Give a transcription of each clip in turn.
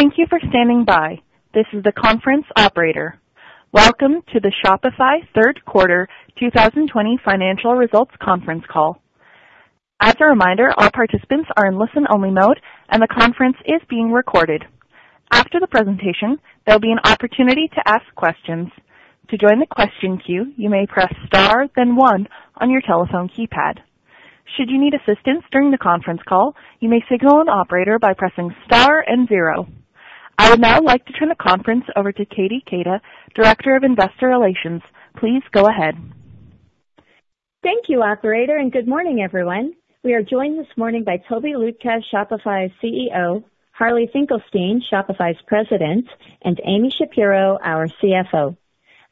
Thank you for standing by. This is the conference operator. Welcome to the Shopify third quarter 2020 financial results conference call. As a reminder, all participants are in listen-only mode, and the conference is being recorded. After the presentation, there'll be an opportunity to ask questions. To join the question queue, you may press star then one on your telephone keypad. Should you need assistance during the conference call, you may signal an operator by pressing star and zero. I would now like to turn the conference over to Katie Keita, Director of Investor Relations. Please go ahead. Thank you, operator, and good morning, everyone. We are joined this morning by Tobi Lütke, Shopify's CEO, Harley Finkelstein, Shopify's President, and Amy Shapero, our CFO.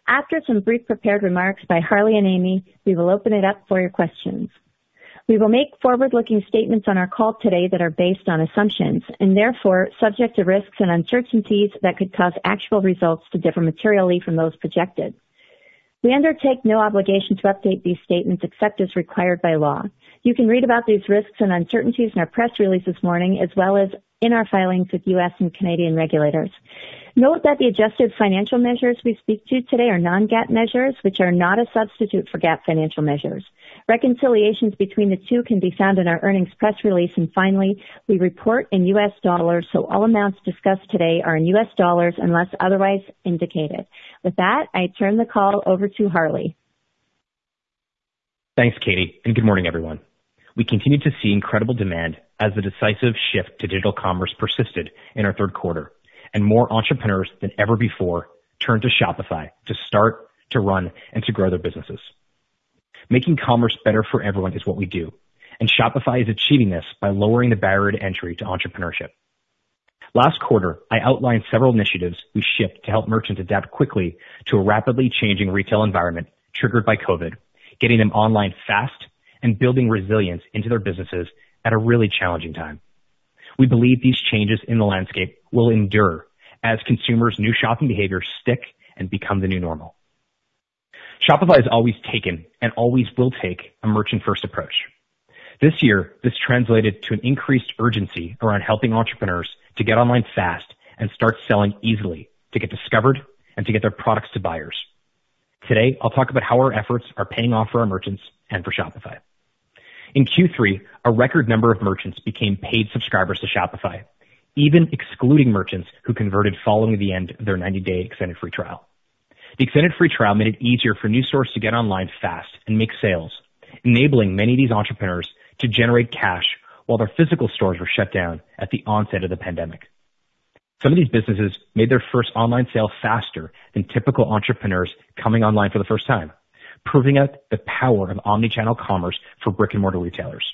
After some brief prepared remarks by Harley and Amy, we will open it up for your questions. We will make forward-looking statements on our call today that are based on assumptions and therefore subject to risks and uncertainties that could cause actual results to differ materially from those projected. We undertake no obligation to update these statements except as required by law. You can read about these risks and uncertainties in our press release this morning, as well as in our filings with U.S. and Canadian regulators. Note that the adjusted financial measures we speak to today are non-GAAP measures, which are not a substitute for GAAP financial measures. Reconciliations between the two can be found in our earnings press release. And finally, we report in U.S. dollars, so all amounts discussed today are in U.S. dollars unless otherwise indicated. With that, I turn the call over to Harley. Thanks, Katie, and good morning, everyone. We continued to see incredible demand as the decisive shift to digital commerce persisted in our third quarter, and more entrepreneurs than ever before turn to Shopify to start, to run, and to grow their businesses. Making commerce better for everyone is what we do, and Shopify is achieving this by lowering the barrier to entry to entrepreneurship. Last quarter, I outlined several initiatives we shipped to help merchants adapt quickly to a rapidly changing retail environment triggered by COVID, getting them online fast and building resilience into their businesses at a really challenging time. We believe these changes in the landscape will endure as consumers' new shopping behaviors stick and become the new normal. Shopify has always taken and always will take a merchant-first approach. This year, this translated to an increased urgency around helping entrepreneurs to get online fast and start selling easily, to get discovered, and to get their products to buyers. Today, I'll talk about how our efforts are paying off for our merchants and for Shopify. In Q3, a record number of merchants became paid subscribers to Shopify, even excluding merchants who converted following the end of their 90-day extended free trial. The extended free trial made it easier for new stores to get online fast and make sales, enabling many of these entrepreneurs to generate cash while their physical stores were shut down at the onset of the pandemic. Some of these businesses made their first online sale faster than typical entrepreneurs coming online for the first time, proving out the power of omni-channel commerce for brick-and-mortar retailers.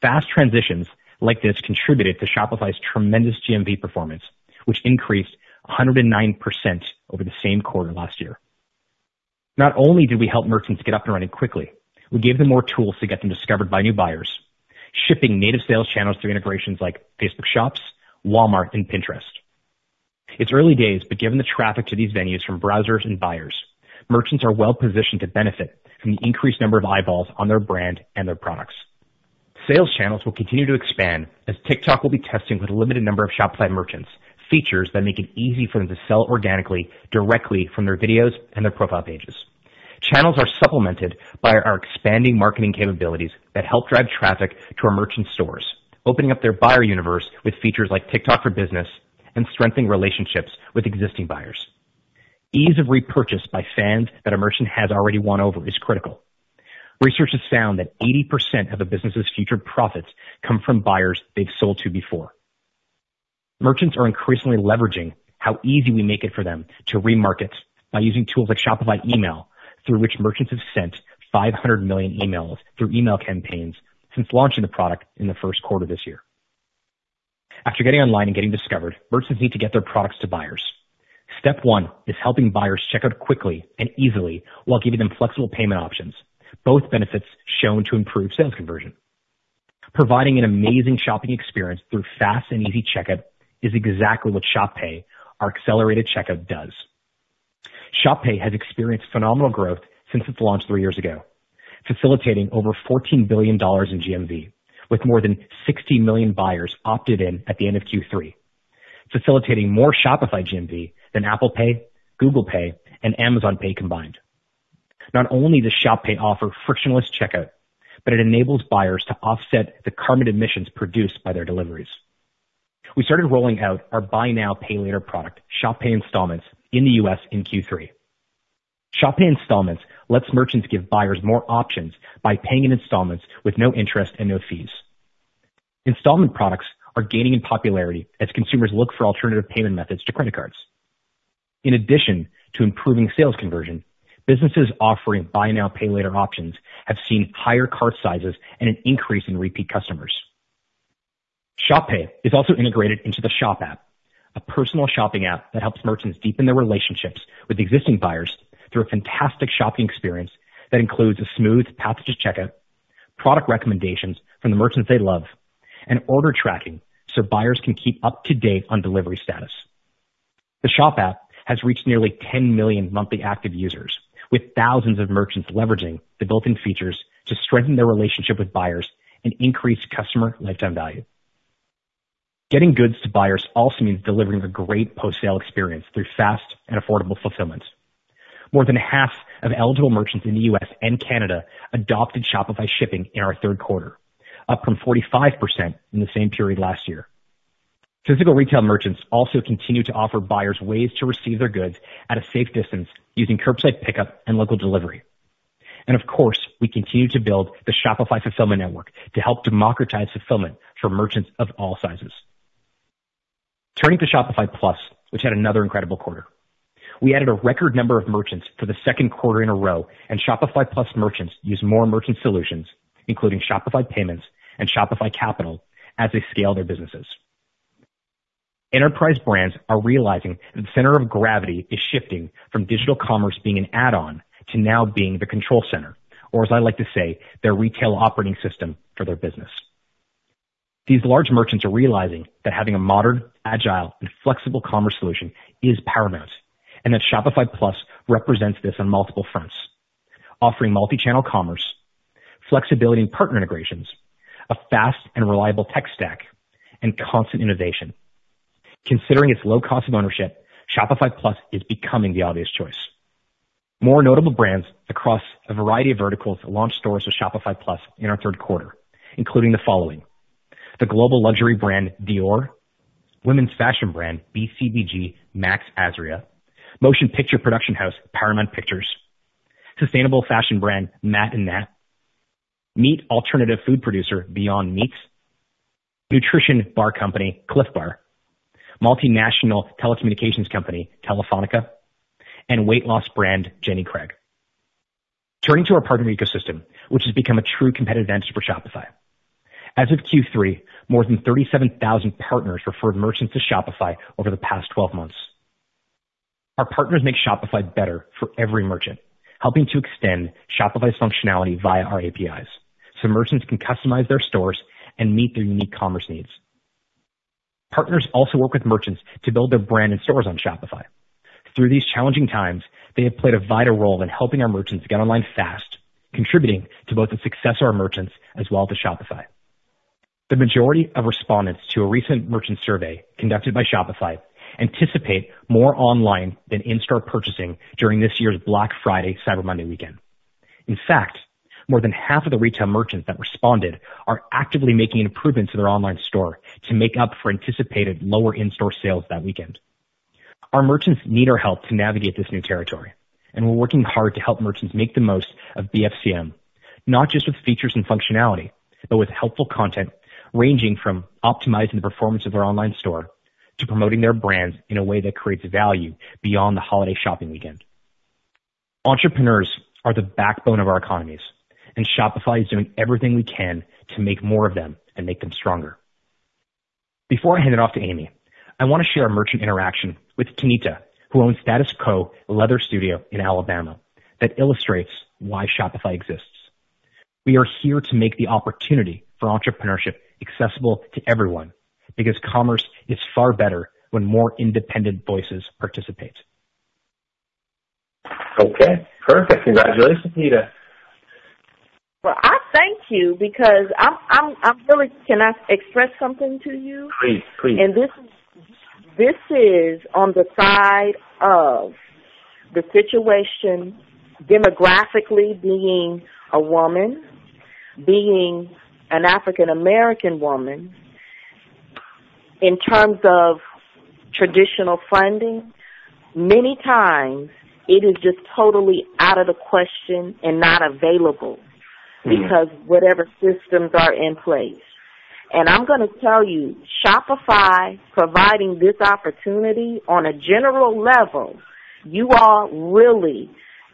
Fast transitions like this contributed to Shopify's tremendous GMV performance, which increased 109% over the same quarter last year. Not only did we help merchants get up and running quickly, we gave them more tools to get them discovered by new buyers, shipping native sales channels through integrations like Facebook Shops, Walmart, and Pinterest. It's early days, but given the traffic to these venues from browsers and buyers, merchants are well-positioned to benefit from the increased number of eyeballs on their brand and their products. Sales channels will continue to expand as TikTok will be testing with a limited number of Shopify merchants, features that make it easy for them to sell organically directly from their videos and their profile pages. Channels are supplemented by our expanding marketing capabilities that help drive traffic to our merchant stores, opening up their buyer universe with features like TikTok for Business and strengthening relationships with existing buyers. Ease of repurchase by fans that a merchant has already won over is critical. Research has found that 80% of a business's future profits come from buyers they've sold to before. Merchants are increasingly leveraging how easy we make it for them to remarket by using tools like Shopify Email, through which merchants have sent 500 million emails through email campaigns since launching the product in the first quarter this year. After getting online and getting discovered, merchants need to get their products to buyers. Step one is helping buyers check out quickly and easily while giving them flexible payment options, both benefits shown to improve sales conversion. Providing an amazing shopping experience through fast and easy checkout is exactly what Shop Pay, our accelerated checkout, does. Shop Pay has experienced phenomenal growth since its launch three years ago, facilitating over $14 billion in GMV, with more than 60 million buyers opted in at the end of Q3. facilitating more Shopify GMV than Apple Pay, Google Pay, and Amazon Pay combined. Not only does Shop Pay offer frictionless checkout, but it enables buyers to offset the carbon emissions produced by their deliveries. We started rolling out our buy now, pay later product, Shop Pay Installments, in the U.S. in Q3. Shop Pay Installments lets merchants give buyers more options by paying in installments with no interest and no fees. Installment products are gaining in popularity as consumers look for alternative payment methods to credit cards. In addition to improving sales conversion, businesses offering buy now, pay later options have seen higher cart sizes and an increase in repeat customers. Shop Pay is also integrated into the Shop app, a personal shopping app that helps merchants deepen their relationships with existing buyers through a fantastic shopping experience that includes a smooth path to checkout, product recommendations from the merchants they love, and order tracking so buyers can keep up to date on delivery status. The Shop app has reached nearly 10 million monthly active users, with thousands of merchants leveraging the built-in features to strengthen their relationship with buyers and increase customer lifetime value. Getting goods to buyers also means delivering a great post-sale experience through fast and affordable fulfillment. More than half of eligible merchants in the U.S. and Canada adopted Shopify Shipping in our third quarter, up from 45% in the same period last year. Physical retail merchants also continue to offer buyers ways to receive their goods at a safe distance using curbside pickup and local delivery. And of course, we continue to build the Shopify Fulfillment Network to help democratize fulfillment for merchants of all sizes. Turning to Shopify Plus, which had another incredible quarter. We added a record number of merchants for the second quarter in a row, and Shopify Plus merchants use more merchant solutions, including Shopify Payments and Shopify Capital, as they scale their businesses. Enterprise brands are realizing that the center of gravity is shifting from digital commerce being an add-on to now being the control center, or as I like to say, their retail operating system for their business. These large merchants are realizing that having a modern, agile, and flexible commerce solution is paramount, and that Shopify Plus represents this on multiple fronts, offering multi-channel commerce, flexibility in partner integrations, a fast and reliable tech stack, and constant innovation. Considering its low cost of ownership, Shopify Plus is becoming the obvious choice. More notable brands across a variety of verticals launched stores with Shopify Plus in our third quarter, including the following: the global luxury brand Dior, women's fashion brand BCBG Max Azria, motion picture production house Paramount Pictures, sustainable fashion brand Matt & Nat, meat alternative food producer Beyond Meat, nutrition bar company Clif Bar, multinational telecommunications company Telefónica, and weight loss brand Jenny Craig. Turning to our partner ecosystem, which has become a true competitive advantage for Shopify. As of Q3, more than 37,000 partners referred merchants to Shopify over the past 12 months. Our partners make Shopify better for every merchant, helping to extend Shopify's functionality via our APIs, so merchants can customize their stores and meet their unique commerce needs. Partners also work with merchants to build their brand and stores on Shopify. Through these challenging times, they have played a vital role in helping our merchants get online fast, contributing to both the success of our merchants as well as Shopify. The majority of respondents to a recent merchant survey conducted by Shopify anticipate more online than in-store purchasing during this year's Black Friday/Cyber Monday weekend. In fact, more than half of the retail merchants that responded are actively making improvements to their online store to make up for anticipated lower in-store sales that weekend. Our merchants need our help to navigate this new territory, and we're working hard to help merchants make the most of BFCM, not just with features and functionality, but with helpful content ranging from optimizing the performance of their online store to promoting their brands in a way that creates value beyond the holiday shopping weekend. Entrepreneurs are the backbone of our economies, and Shopify is doing everything we can to make more of them and make them stronger. Before I hand it off to Amy, I want to share a merchant interaction with Tanita, who owns Status Co. Leather Studio in Alabama, that illustrates why Shopify exists. We are here to make the opportunity for entrepreneurship accessible to everyone because commerce is far better when more independent voices participate. Okay, perfect. Congratulations, Tanita. Well, I thank you because I'm I'm I'm really can I express something to you? Please, please. And this this is on the side of the situation demographically being a woman, being an African American woman, in terms of traditional funding, many times it is just totally out of the question and not available mm-hmm. because whatever systems are in place. And I'm going to tell you, Shopify providing this opportunity on a general level, you all really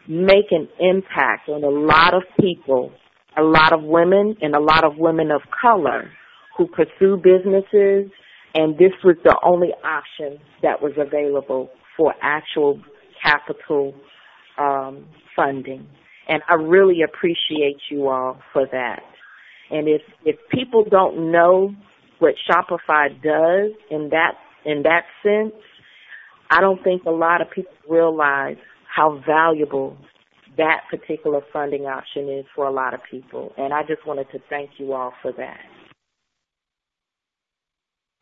make an impact on a lot of people, a lot of women and a lot of women of color who pursue businesses and this was the only option that was available for actual capital um, funding. And I really appreciate you all for that. And if if people don't know what Shopify does in that in that sense, I don't think a lot of people realize how valuable that particular funding option is for a lot of people. And I just wanted to thank you all for that.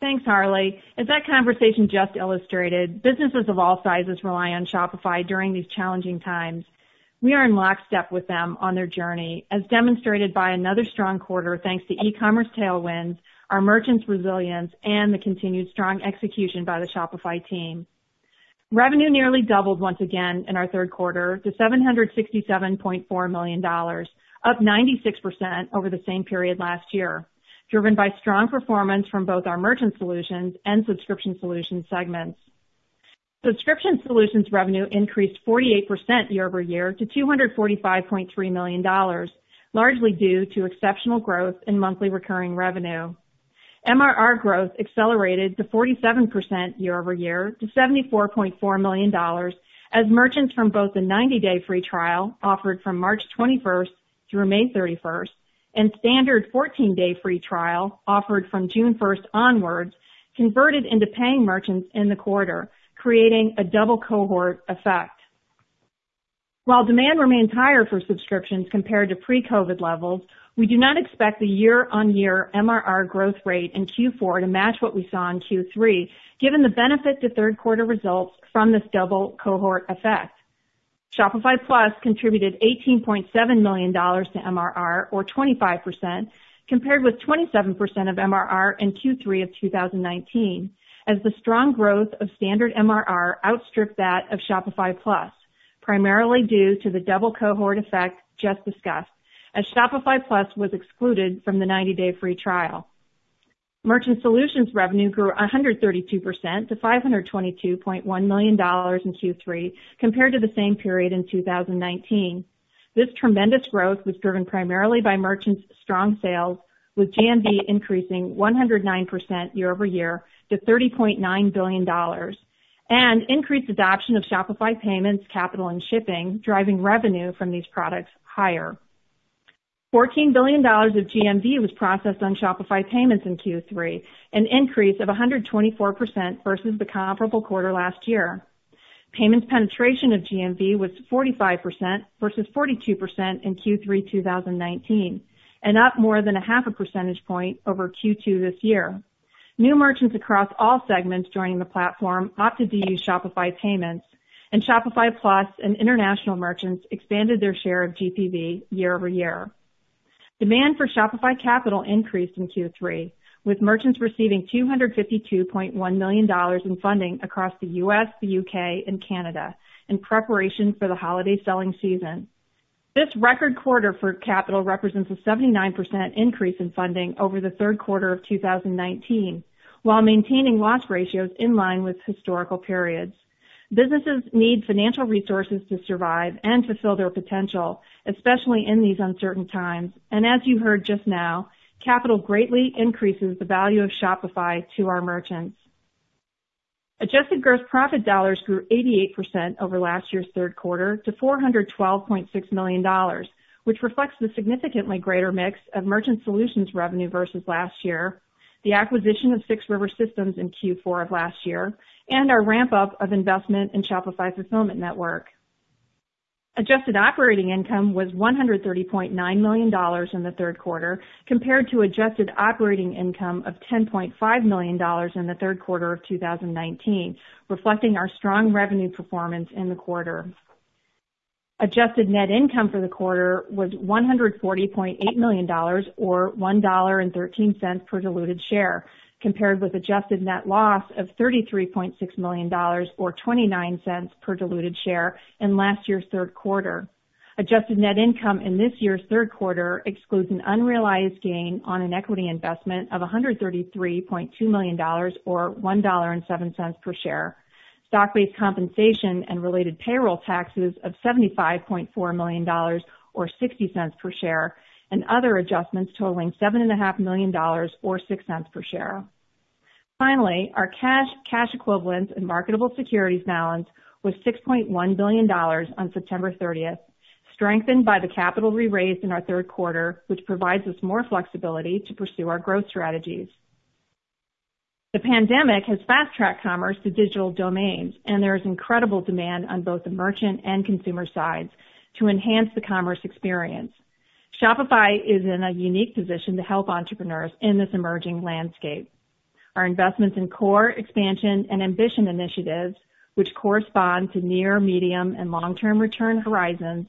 Thanks, Harley. As that conversation just illustrated, businesses of all sizes rely on Shopify during these challenging times. We are in lockstep with them on their journey, as demonstrated by another strong quarter thanks to e-commerce tailwinds, our merchants' resilience, and the continued strong execution by the Shopify team. Revenue nearly doubled once again in our third quarter to $767.4 million, up 96% over the same period last year driven by strong performance from both our Merchant Solutions and Subscription Solutions segments. Subscription Solutions revenue increased 48% year-over-year to $245.3 million, largely due to exceptional growth in monthly recurring revenue. MRR growth accelerated to 47% year-over-year to $74.4 million as merchants from both the 90-day free trial offered from March 21st through May 31st and standard 14-day free trial offered from June 1st onwards converted into paying merchants in the quarter, creating a double cohort effect. While demand remains higher for subscriptions compared to pre-COVID levels, we do not expect the year-on-year MRR growth rate in Q4 to match what we saw in Q3, given the benefit to third quarter results from this double cohort effect. Shopify Plus contributed $18.7 million to MRR, or 25%, compared with 27% of MRR in Q3 of 2019, as the strong growth of standard MRR outstripped that of Shopify Plus, primarily due to the double cohort effect just discussed, as Shopify Plus was excluded from the 90-day free trial. Merchant Solutions revenue grew 132% to $522.1 million in Q3 compared to the same period in 2019. This tremendous growth was driven primarily by merchants' strong sales, with GMV increasing 109% year-over-year to $30.9 billion, and increased adoption of Shopify Payments, Capital, and Shipping, driving revenue from these products higher. $14 billion of GMV was processed on Shopify Payments in Q3, an increase of 124% versus the comparable quarter last year. Payments penetration of GMV was 45% versus 42% in Q3 2019, and up more than a half a percentage point over Q2 this year. New merchants across all segments joining the platform opted to use Shopify Payments, and Shopify Plus and international merchants expanded their share of GPV year-over-year. Demand for Shopify Capital increased in Q3, with merchants receiving $252.1 million in funding across the U.S., the U.K., and Canada in preparation for the holiday selling season. This record quarter for Capital represents a 79% increase in funding over the third quarter of 2019, while maintaining loss ratios in line with historical periods. Businesses need financial resources to survive and fulfill their potential, especially in these uncertain times. And As you heard just now, capital greatly increases the value of Shopify to our merchants. Adjusted gross profit dollars grew 88% over last year's third quarter to $412.6 million, which reflects the significantly greater mix of Merchant Solutions revenue versus last year, the acquisition of 6 River Systems in Q4 of last year, and our ramp-up of investment in Shopify Fulfillment Network. Adjusted operating income was $130.9 million in the third quarter, compared to adjusted operating income of $10.5 million in the third quarter of 2019, reflecting our strong revenue performance in the quarter. Adjusted net income for the quarter was $140.8 million, or $1.13 per diluted share, compared with adjusted net loss of $33.6 million, or $0.29 per diluted share in last year's third quarter. Adjusted net income in this year's third quarter excludes an unrealized gain on an equity investment of $133.2 million, or $1.07 per share, stock-based compensation and related payroll taxes of $75.4 million, or $0.60 per share, and other adjustments totaling $7.5 million, or $0.06 per share. Finally, our cash cash equivalents and marketable securities balance was $6.1 billion on September 30th, strengthened by the capital we raised in our third quarter, which provides us more flexibility to pursue our growth strategies. The pandemic has fast-tracked commerce to digital domains, and there is incredible demand on both the merchant and consumer sides to enhance the commerce experience. Shopify is in a unique position to help entrepreneurs in this emerging landscape. Our investments in core, expansion, and ambition initiatives, which correspond to near, medium, and long-term return horizons,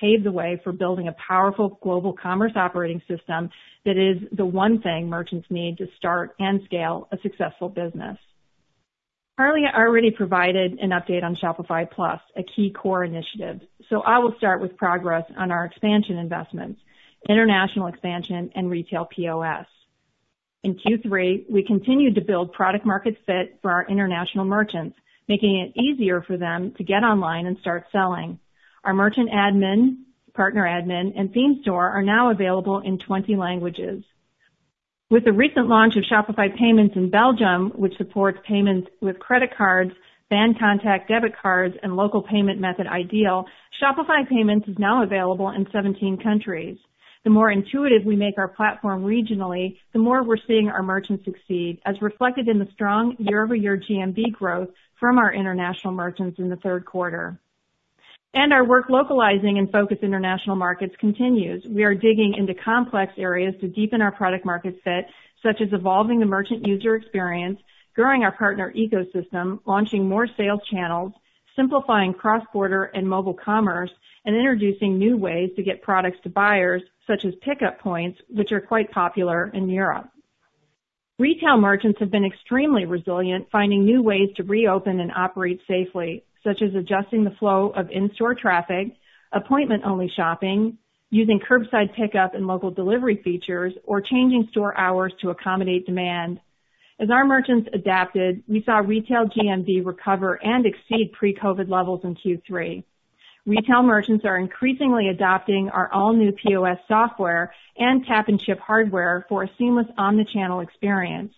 pave the way for building a powerful global commerce operating system that is the one thing merchants need to start and scale a successful business. Harley already provided an update on Shopify Plus, a key core initiative, so I will start with progress on our expansion investments, international expansion, and retail POS. In Q3, we continued to build product-market fit for our international merchants, making it easier for them to get online and start selling. Our merchant admin, partner admin, and theme store are now available in 20 languages. With the recent launch of Shopify Payments in Belgium, which supports payments with credit cards, Bancontact debit cards, and local payment method iDEAL, Shopify Payments is now available in 17 countries. The more intuitive we make our platform regionally, the more we're seeing our merchants succeed, as reflected in the strong year-over-year GMV growth from our international merchants in the third quarter. And our work localizing and focus international markets continues. We are digging into complex areas to deepen our product-market fit, such as evolving the merchant user experience, growing our partner ecosystem, launching more sales channels, simplifying cross-border and mobile commerce, and introducing new ways to get products to buyers, such as pickup points, which are quite popular in Europe. Retail merchants have been extremely resilient, finding new ways to reopen and operate safely, such as adjusting the flow of in-store traffic, appointment-only shopping, using curbside pickup and local delivery features, or changing store hours to accommodate demand. As our merchants adapted, we saw retail GMV recover and exceed pre-COVID levels in Q3. Retail merchants are increasingly adopting our all-new POS software and tap-and-chip hardware for a seamless omni-channel experience.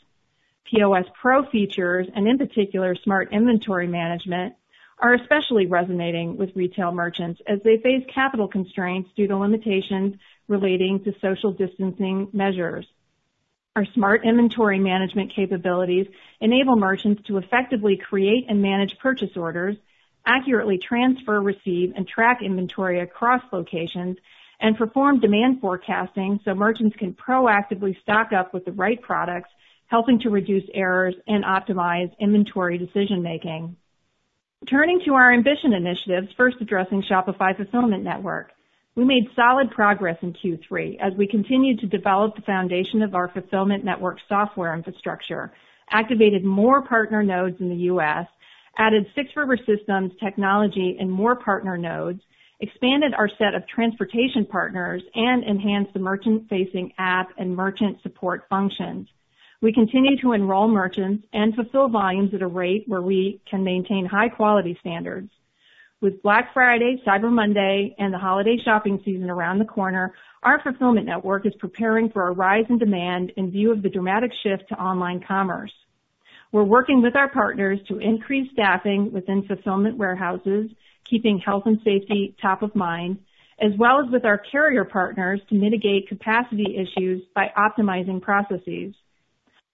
POS Pro features, and in particular, Smart Inventory Management, are especially resonating with retail merchants as they face capital constraints due to limitations relating to social distancing measures. Our Smart Inventory Management capabilities enable merchants to effectively create and manage purchase orders, accurately transfer, receive, and track inventory across locations, and perform demand forecasting so merchants can proactively stock up with the right products, helping to reduce errors and optimize inventory decision-making. Turning to our ambition initiatives, first addressing Shopify Fulfillment Network. We made solid progress in Q3 as we continued to develop the foundation of our Fulfillment Network software infrastructure, activated more partner nodes in the U.S., added 6 River Systems technology and more partner nodes, expanded our set of transportation partners, and enhanced the merchant-facing app and merchant support functions. We continue to enroll merchants and fulfill volumes at a rate where we can maintain high-quality standards. With Black Friday, Cyber Monday, and the holiday shopping season around the corner, our Fulfillment Network is preparing for a rise in demand in view of the dramatic shift to online commerce. We're working with our partners to increase staffing within fulfillment warehouses, keeping health and safety top of mind, as well as with our carrier partners to mitigate capacity issues by optimizing processes.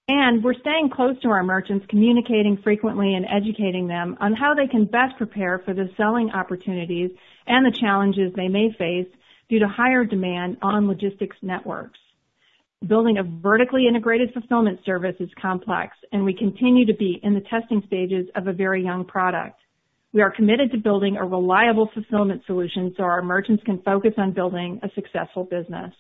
And we're staying close to our merchants, communicating frequently and educating them on how they can best prepare for the selling opportunities and the challenges they may face due to higher demand on logistics networks. Building a vertically integrated fulfillment service is complex, and we continue to be in the testing stages of a very young product. We are committed to building a reliable fulfillment solution so our merchants can focus on building a successful business.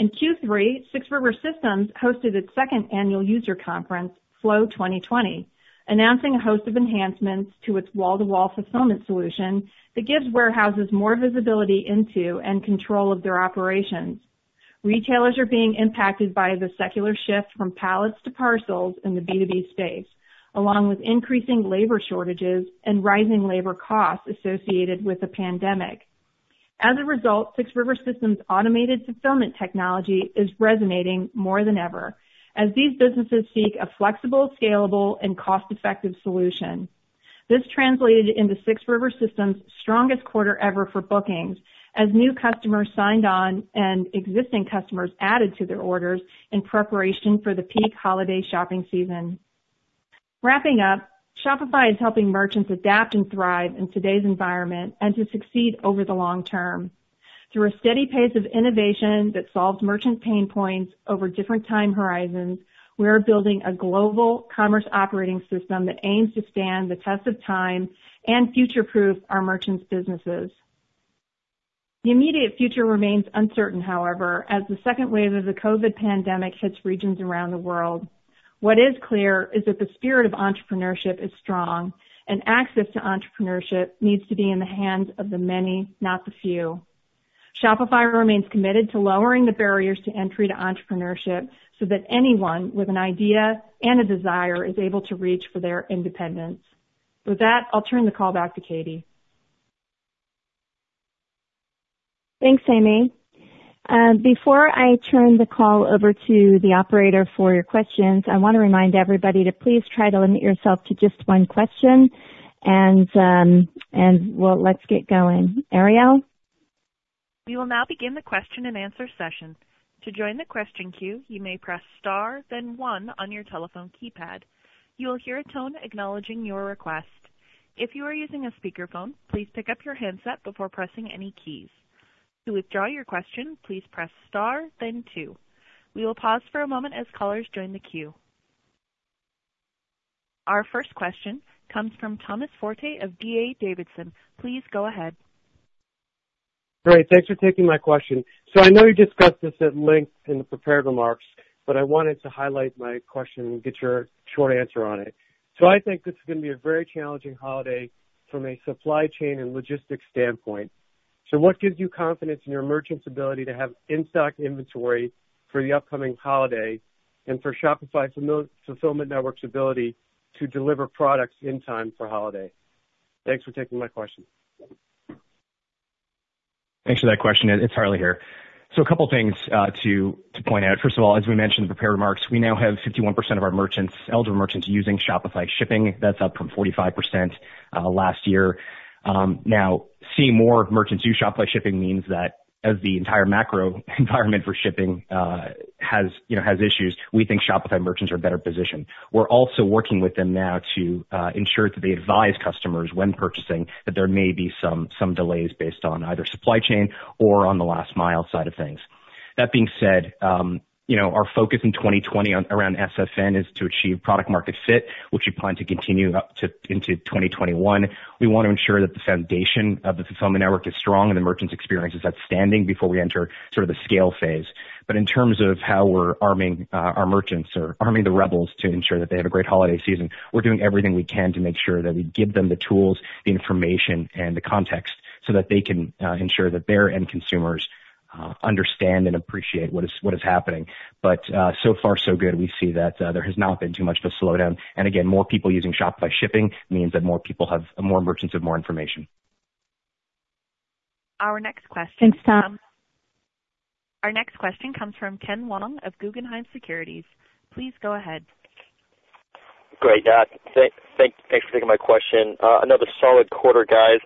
In Q3, 6 River Systems hosted its second annual user conference, Flow 2020, announcing a host of enhancements to its wall-to-wall fulfillment solution that gives warehouses more visibility into and control of their operations. Retailers are being impacted by the secular shift from pallets to parcels in the B2B space, along with increasing labor shortages and rising labor costs associated with the pandemic. As a result, 6 River Systems' automated fulfillment technology is resonating more than ever as these businesses seek a flexible, scalable, and cost-effective solution. This translated into 6 River Systems' strongest quarter ever for bookings as new customers signed on and existing customers added to their orders in preparation for the peak holiday shopping season. Wrapping up, Shopify is helping merchants adapt and thrive in today's environment and to succeed over the long term. Through a steady pace of innovation that solves merchant pain points over different time horizons, we are building a global commerce operating system that aims to stand the test of time and future-proof our merchants' businesses. The immediate future remains uncertain, however, as the second wave of the COVID pandemic hits regions around the world. What is clear is that the spirit of entrepreneurship is strong, and access to entrepreneurship needs to be in the hands of the many, not the few. Shopify remains committed to lowering the barriers to entry to entrepreneurship so that anyone with an idea and a desire is able to reach for their independence. With that, I'll turn the call back to Katie. Thanks, Amy. Before I turn the call over to the operator for your questions, I want to remind everybody to please try to limit yourself to just one question, and um and well, let's get going. Ariel? We will now begin the question and answer session. To join the question queue, you may press star then one on your telephone keypad. You will hear a tone acknowledging your request. If you are using a speakerphone, please pick up your handset before pressing any keys. To withdraw your question, please press star then two. We will pause for a moment as callers join the queue. Our first question comes from Thomas Forte of D.A. Davidson. Please go ahead. Great. Thanks for taking my question. So I know you discussed this at length in the prepared remarks, but I wanted to highlight my question and get your short answer on it. So I think this is going to be a very challenging holiday from a supply chain and logistics standpoint. So, what gives you confidence in your merchants' ability to have in-stock inventory for the upcoming holiday and for Shopify Fulfillment Network's ability to deliver products in time for holiday? Thanks for taking my question. Thanks for that question. It's Harley here. So a couple things uh, to point out. First of all, as we mentioned in the prepared remarks, we now have 51% of our merchants, eligible merchants using Shopify Shipping. That's up from 45% uh, last year. Um, now, seeing more merchants use Shopify Shipping means that as the entire macro environment for shipping uh has, you know, has issues, we think Shopify merchants are better positioned. We're also working with them now to uh, ensure that they advise customers when purchasing that there may be some some delays based on either supply chain or on the last mile side of things. That being said, um, our focus in 2020 on around SFN is to achieve product market fit, which we plan to continue up to into 2021. We want to ensure that the foundation of the fulfillment network is strong and the merchant's experience is outstanding before we enter sort of the scale phase. But in terms of how we're arming uh, our merchants or arming the rebels to ensure that they have a great holiday season, we're doing everything we can to make sure that we give them the tools, the information, and the context so that they can uh, ensure that their end consumers understand and appreciate what is happening. But uh so far so good. We see that there has not been too much of a slowdown. And again, more people using Shopify Shipping means that more people have uh more merchants have more information. Our next question. Thanks, Tom. Our next question comes from Ken Wong of Guggenheim Securities. Please go ahead. Great. Thanks for taking my question. Another solid quarter, guys.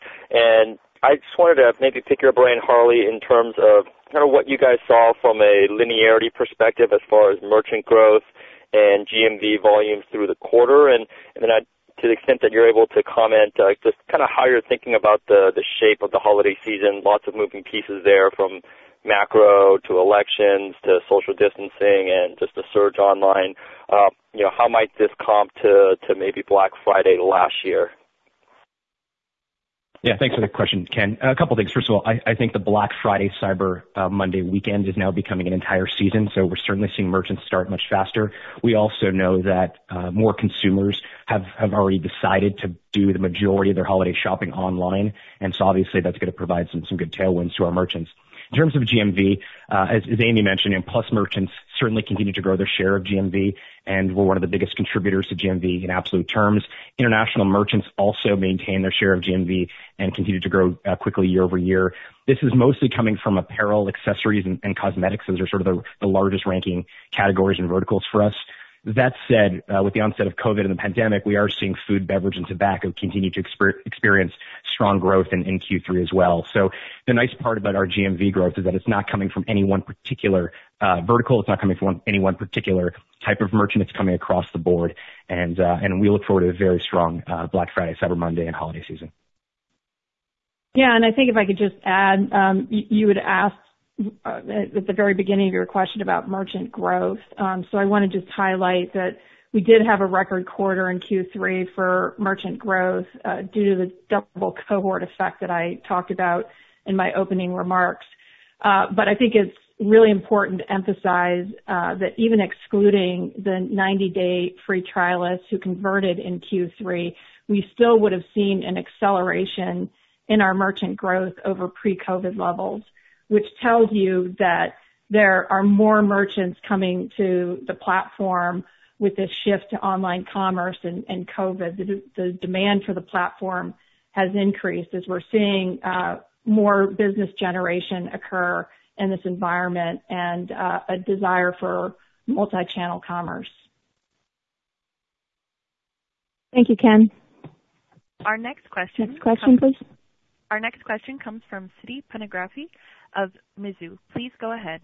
I just wanted to maybe pick your brain, Harley, in terms of kind of what you guys saw from a linearity perspective as far as merchant growth and GMV volumes through the quarter? And then to the extent that you're able to comment, just kind of how you're thinking about the shape of the holiday season. Lots of moving pieces there from macro to elections to social distancing and just the surge online. Uh you know, how might this comp to maybe Black Friday last year? Yeah, thanks for the question, Ken. A couple things. First of all, I think the Black Friday, Cyber uh, Monday weekend is now becoming an entire season, so we're certainly seeing merchants start much faster. We also know that uh, more consumers have already decided to do the majority of their holiday shopping online, and so obviously that's to provide some some good tailwinds to our merchants. In terms of GMV, uh, as Amy mentioned, Plus merchants certainly continue to grow their share of GMV, and we're one of the biggest contributors to GMV in absolute terms. International merchants also maintain their share of GMV and continue to grow uh, quickly year-over-year. This is mostly coming from apparel, accessories, and cosmetics. Those are sort of the largest ranking categories and verticals for us. That said, uh, with the onset of COVID and the pandemic, we are seeing food, beverage, and tobacco continue to experience strong growth in Q3 as well. So the nice part about our GMV growth is that it's not coming from any one particular uh, vertical. It's not coming from any one particular type of merchant. It's coming across the board. And uh, we look forward to a very strong Black Friday, Cyber Monday, and holiday season. Yeah, And I think if I could just add, um, you had asked Uh, at the very beginning of your question about merchant growth. Um, so I want to just highlight that we did have a record quarter in Q3 for merchant growth uh, due to the double cohort effect that I talked about in my opening remarks. Uh, but I think it's really important to emphasize that even excluding the 90-day free trialists who converted in Q3, we still would have seen an acceleration in our merchant growth over pre-COVID levels, which tells you that there are more merchants coming to the platform with this shift to online commerce and COVID. The demand for the platform has increased as we're seeing uh, more business generation occur in this environment and uh, a desire for multi-channel commerce. Thank you, Ken. Our next question. Next question, please. Our next question comes from Siti Panigrahi of Mizuho. Please go ahead.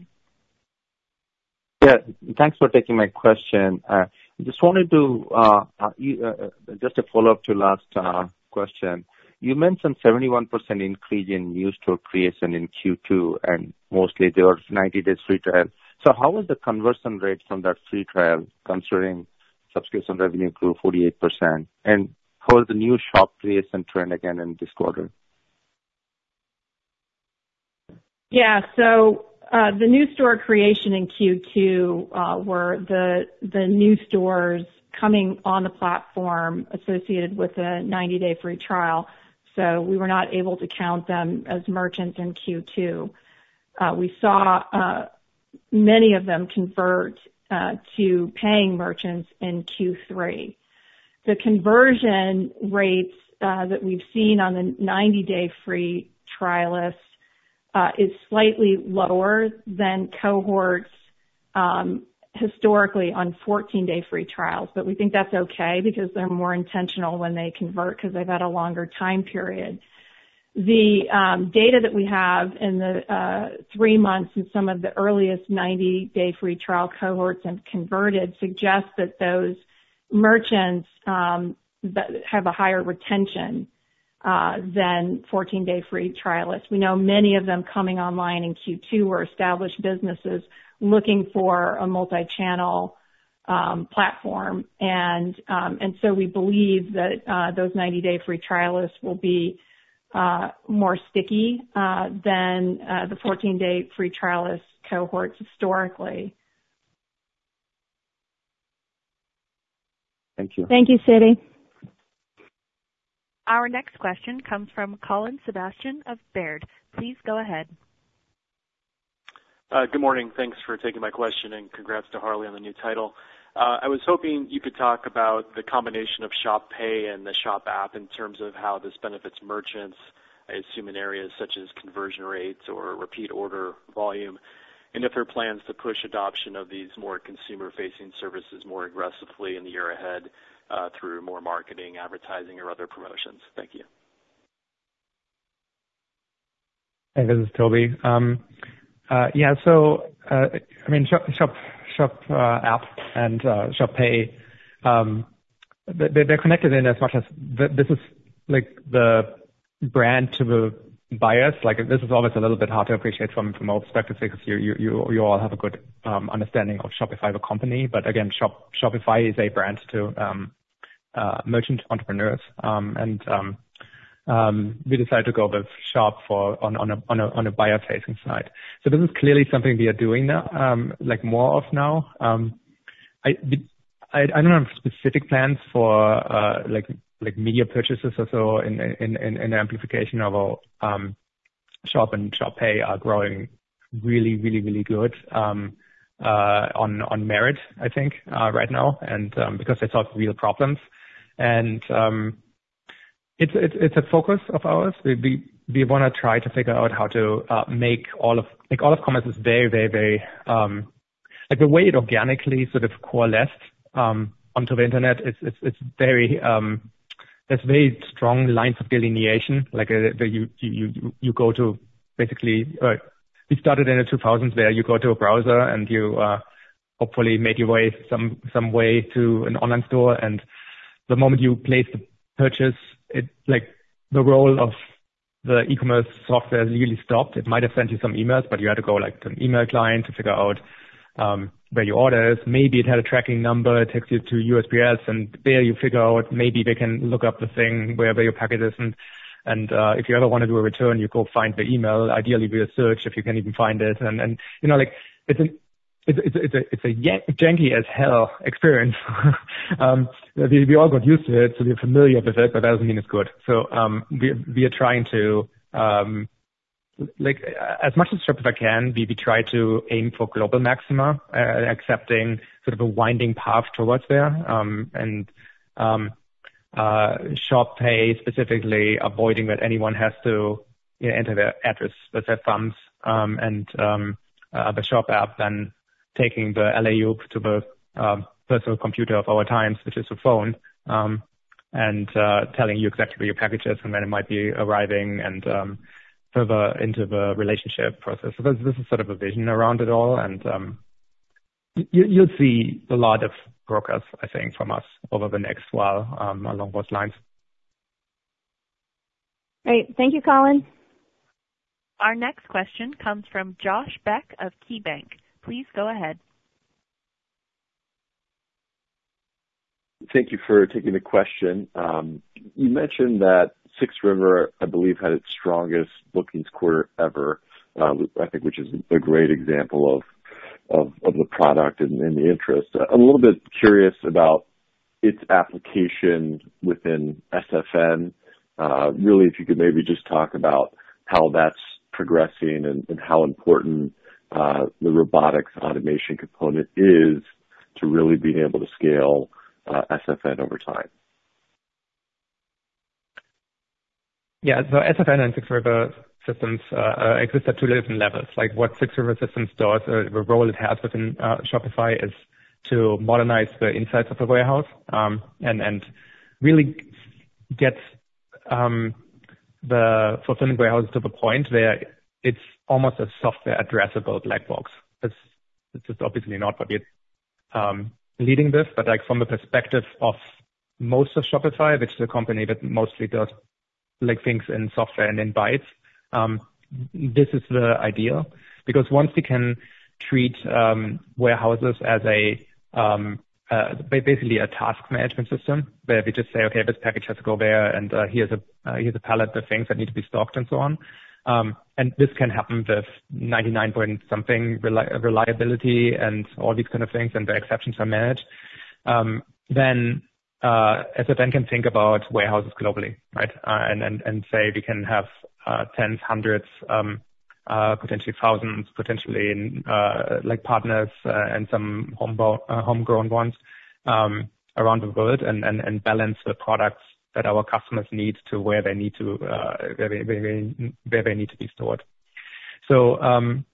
Yeah. Thanks for taking my question. Uh, just wanted to uh, uh, just a follow-up to last question. You mentioned 71% increase in new store creation in Q2, and mostly they were 90 days free trial. So how was the conversion rate from that free trial considering subscription revenue grew 48%? And how is the new shop creation trend again in this quarter? Yeah. So, uh the new store creation in Q2 were the the new stores coming on the platform associated with a 90-day free trial. So we were not able to count them as merchants in Q2. We saw uh many of them convert uh to paying merchants in Q3. The conversion rates uh that we've seen on the 90-day free trialists Uh, is slightly lower than cohorts um, historically on 14-day free trials. But we think that's okay because they're more intentional when they convert because they've had a longer time period. The um, data that we have in the uh, three months in some of the earliest 90-day free trial cohorts have converted suggests that those merchants um, have a higher retention than 14-day free trialists. We know many of them coming online in Q2 were established businesses looking for a multi-channel um platform. And um and so we believe that uh those 90-day free trialists will be uh more sticky uh than the 14-day free trialist cohorts historically. Thank you. Thank you, Siti. Our next question comes from Colin Sebastian of Baird. Please go ahead. Uh, good morning. Thanks for taking my question, and congrats to Harley on the new title. Uh, I was hoping you could talk about the combination of Shop Pay and the Shop app in terms of how this benefits merchants, I assume in areas such as conversion rates or repeat order volume, and if there are plans to push adoption of these more consumer-facing services more aggressively in the year ahead Uh, through more marketing, advertising, or other promotions. Thank you. Hey, this is Tobi. Um, uh, yeah. So, uh, I mean, Shop shop uh app and Shop Pay, um, they're connected in as much as this is like the brand to the buyers. Like, this is always a little bit hard to appreciate from our perspective because you you all have a good um, understanding of Shopify the company. But again, Shopify is a brand to Uh, merchant entrepreneurs. Um, and um, um, we decided to go with Shop for on a buyer-facing side. So this is clearly something we are doing now, like more of now. I don't have specific plans for uh, like media purchases or so in amplification of our Shop and Shop Pay are growing really, really, really good uh, on merit, I think, right now, and because they solve real problems. And um it's it's it's a focus of ours. We we we wanna try to figure out how to uh make all of Like, all of commerce is very very, very, like the way it organically sort of coalesced onto the internet. It's it's it's very, there's very strong lines of delineation. Like, you you, you, you go to basically, we started in the 2000s where you go to a browser and you uh hopefully make your way some some way to an online store. The moment you place the purchase, it like the role of the e-commerce software really stopped. It might have sent you some emails, but you had to go, like, to an email client to figure out um where your order is. Maybe it had a tracking number. It takes you to USPS, and there you figure out maybe they can look up the thing wherever your package is. And uh if you ever wanna do a return, you go find the email, ideally via search, if you can even find it. And and, you know, like, it's a janky as hell experience. Um, we all got used to it, so we're familiar with it, but that doesn't mean it's good. So, um, we are trying to, um, like, as much as Shopify can, we try to aim for global maxima, uh, accepting sort of a winding path towards there. And uh, Shop Pay specifically avoiding that anyone has to, you know, enter their address with their thumbs. And uh, the Shop app then taking the alley-oop to the um, personal computer of our times, which is the phone, um, and uh, telling you exactly where your package is and when it might be arriving and um, further into the relationship process. So this is sort of a vision around it all. And you'll see a lot of progress, I think, from us over the next while, along those lines. Great. Thank you, Colin. Our next question comes from Josh Beck of KeyBanc. Please go ahead. Thank you for taking the question. Um, you mentioned that 6 River, I believe, had its strongest bookings quarter ever, uh, I think, which is a great example of of the product and the interest. Uh, I'm a little bit curious about its application within SFN. Uh, really, if you could maybe just talk about how that's progressing and how important Uh, the robotics automation component is to really being able to scale uh, SFN over time. Yeah. So SFN and 6 River Systems uh, exist at two different levels. Like, what 6 River Systems does, the role it has within Shopify is to modernize the insides of the warehouse, um and and really get um the fulfillment warehouse to the point where it's almost a software addressable black box. It's just obviously not what we're um, leading this, but, like, from the perspective of most of Shopify, which is a company that mostly does, like, things in software and in bytes, um, this is the ideal. Because once we can treat um, warehouses as a basically a task management system, where we just say, "Okay, this package has to go there, and uh, here's a uh, here's a pallet of things that need to be stocked," and so on. And this can happen with 99-point-something reliability and all these kind of things, and the exceptions are managed. Um then, uh SFN then can think about warehouses globally, right? Uh and and, and say we can have tens, hundreds, potentially thousands, potentially like partners, and some uh homegrown ones um around the world and balance the products that our customers need to where they need to uh where they need to be stored. So um,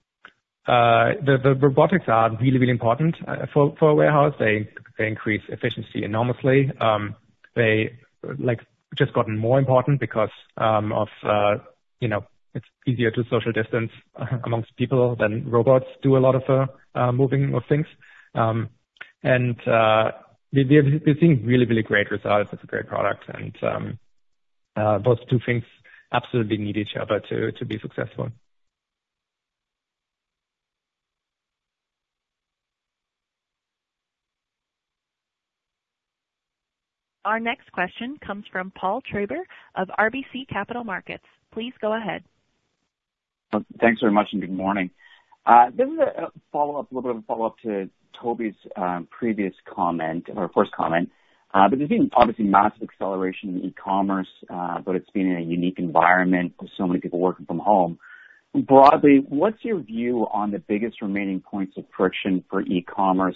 uh, the robotics are really really important uh, for a warehouse. They increase efficiency enormously. Um, they like just gotten more important because um, of uh, you know it's easier to social distance amongst people than robots do a lot of moving of things. And we're seeing really, really great results. It's a great product. And um, uh, those two things absolutely need each other to be successful. Our next question comes from Paul Treiber of RBC Capital Markets. Please go ahead. Thanks very much and good morning. This is a follow-up, a little bit of a follow-up to Tobi's previous comment or first comment. Uh but there's been obviously massive acceleration in e-commerce, uh, but it's been in a unique environment with so many people working from home. Broadly, what's your view on the biggest remaining points of friction for e-commerce?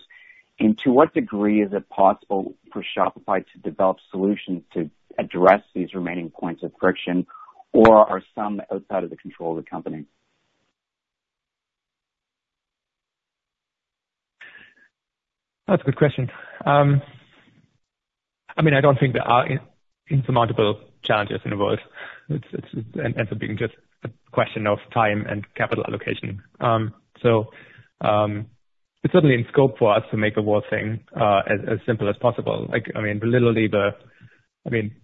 And to what degree is it possible for Shopify to develop solutions to address these remaining points of friction, or are some outside of the control of the company? That's a good question. Um, I mean, I don't think there are insurmountable challenges in the world. It ends up being just a question of time and capital allocation. Um, so um, it's certainly in scope for us to make the whole thing uh, as simple as possible. Like, I mean, literally, the uh, I mean,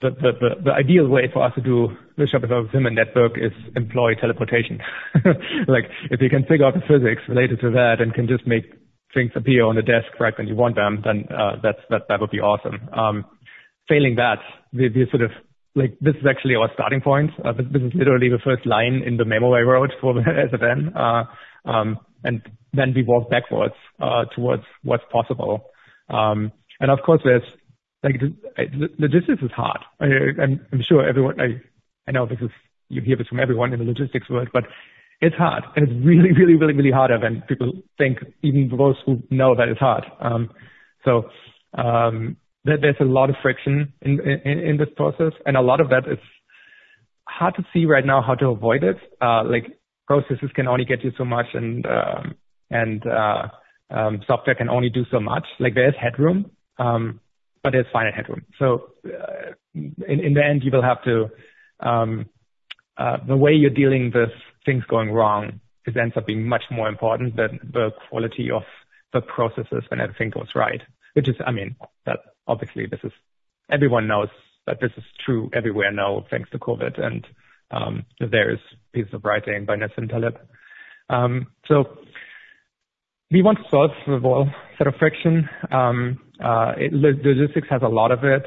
the ideal way for us to do the Shopify Fulfillment Network is employ teleportation. Like, if you can figure out the physics related to that and can just make things appear on the desk right when you want them, then uh that's that would be awesome. Failing that, we're sort of like, this is actually our starting point. This is literally the first line in the memo I wrote for the SFN. Uh um and then we walk backwards uh towards what's possible. And of course, there's like, logistics is hard. I'm sure everyone, I I know this is, you hear this from everyone in the logistics world, but it's hard. And it's really, really, really, really harder than people think, even those who know that it's hard. Um, so um, there's a lot of friction in this process. And a lot of that is hard to see right now how to avoid it. Uh, like, processes can only get you so much, and um, and uh, software can only do so much. Like, There's headroom, but there's finite headroom. So uh, in in the end, you will have to the way you're dealing with things going wrong ends up being much more important than the quality of the processes when everything goes right, which is, I mean, obviously, this is everyone knows that this is true everywhere now thanks to COVID. And um, there is a piece of writing by Nassim Taleb. Um, so we want to solve the whole set of friction. Um, uh, logistics has a lot of it.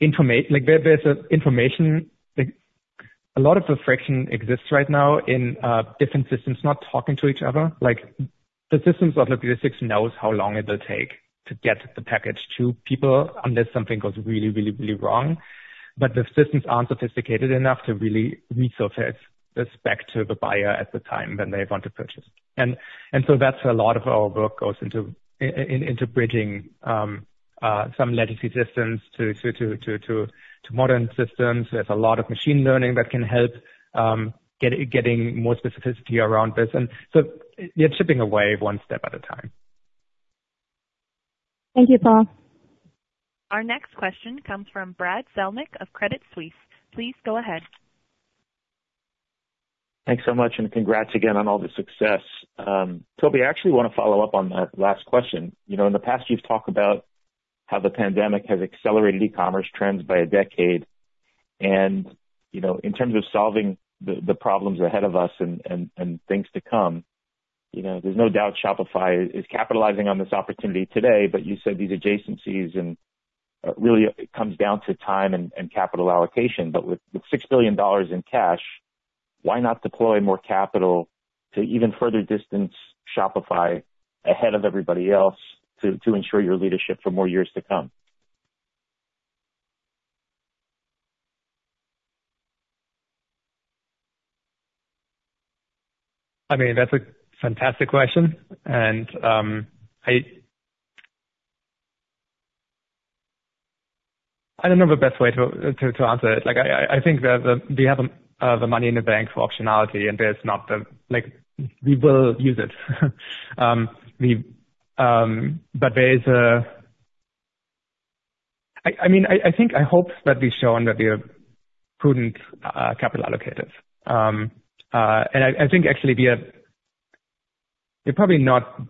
Information like, there's information. A lot of the friction exists right now in uh different systems not talking to each other. Like, the systems of logistics knows how long it will take to get the package to people unless something goes really, really, really wrong. But the systems aren't sophisticated enough to really resurface this back to the buyer at the time when they want to purchase. And and so that's a lot of our work goes into into bridging Uh, some legacy systems to modern systems. There's a lot of machine learning that can help um, getting more specificity around this. And so we're chipping away one step at a time. Thank you, Paul. Our next question comes from Brad Zelnick of Credit Suisse. Please go ahead. Thanks so much, and congrats again on all the success. Um, Tobi, I actually want to follow up on that last question. You know, in the past, you've talked about how the pandemic has accelerated e-commerce trends by a decade. And you know, in terms of solving the problems ahead of us and things to come, you know, there's no doubt Shopify is capitalizing on this opportunity today. But you said these adjacencies, and uh, really, it comes down to time and capital allocation. But with $6 billion in cash, why not deploy more capital to even further distance Shopify ahead of everybody else to ensure your leadership for more years to come? I mean, that's a fantastic question. And um I I don't know the best way to to answer it. Like, I think that we have the money in the bank for optionality, and there's not the Like, we will use it. But there is a I mean, I think I hope that we've shown that we are prudent uh capital allocators. Um uh and I think actually we're we're probably not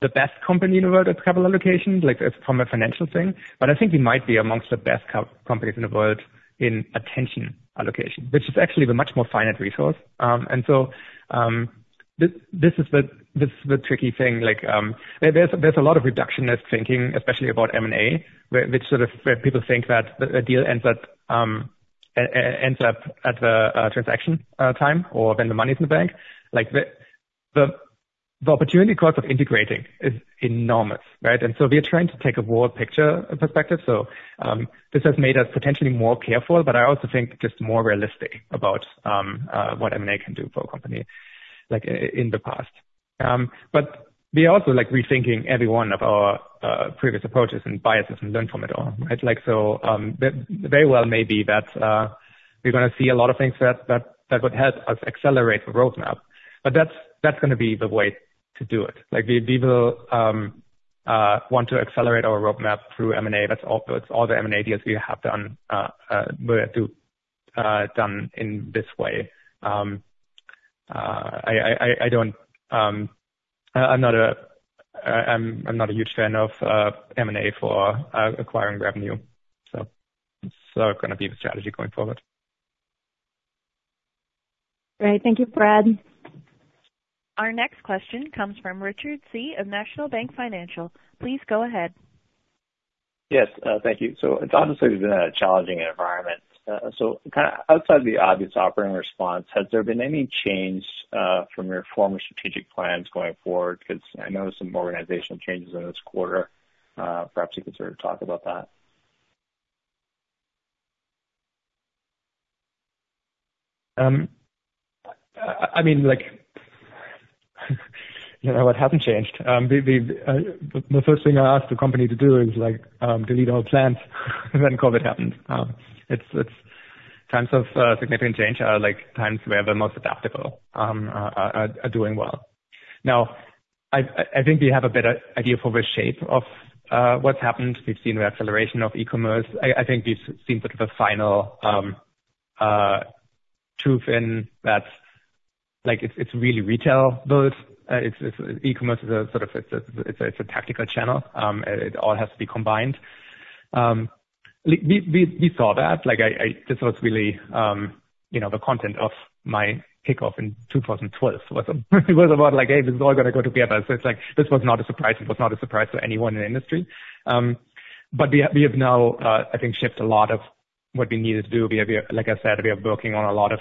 the best company in the world at capital allocation, like it's from a financial thing, but I think we might be amongst the best companies in the world in attention allocation, which is actually a much more finite resource. This is the this is the tricky thing. Like, um there there's there's a lot of reductionist thinking, especially about M&A, which sort of where people think that a deal ends up um uh ends up at the transaction time or when the money's in the bank. Like, the the opportunity cost of integrating is enormous, right? And so we are trying to take a broad picture perspective. So, this has made us potentially more careful, but I also think just more realistic about um what M&A can do for a company like in the past. Um, but we are also like rethinking every one of our uh, previous approaches and biases and learn from it all, right? Like, so, um, very well may be that uh, we're going to see a lot of things that that that would help us accelerate the roadmap. But that's that's going to be the way to do it. Like, we will um, uh, want to accelerate our roadmap through M&A. That's all That's all the M&A deals we have done uh uh were do uh done in this way. Uh, um, I'm not a I'm I'm not a huge fan of uh, M&A for uh, acquiring revenue. So it's going to be the strategy going forward. Great. Thank you, Brad. Our next question comes from Richard Tse of National Bank Financial. Please go ahead. Yes. Thank you. So it's obviously been a challenging environment. Uh, kind of outside the obvious operating response, has there been any change uh, from your former strategic plans going forward? Because I know some organizational changes in this quarter. Uh, perhaps you could sort of talk about that. You know, what hasn't changed? Um, uh, the first thing I asked the company to do is like, um, delete all plans when COVID happened. Um, it's times of uh, significant change are like times where the most adaptable are doing well. Now, I think we have a better idea for the shape of uh, what's happened. We've seen the acceleration of e-commerce. I think we've seen sort of a final truth in that like, it's really retail built. It's, it's, e-commerce is a sort of it's a it's a tactical channel. Um it all has to be combined. Um we saw that. Like, I this was really um you know, the content of my kickoff in 2012. It was about like, "Hey, this is all to go together." So it's like, this was not a surprise. It was not a surprise to anyone in the industry. But we we have now, I think, shifted a lot of what we needed to do. We are, like I said, we are working on a lot of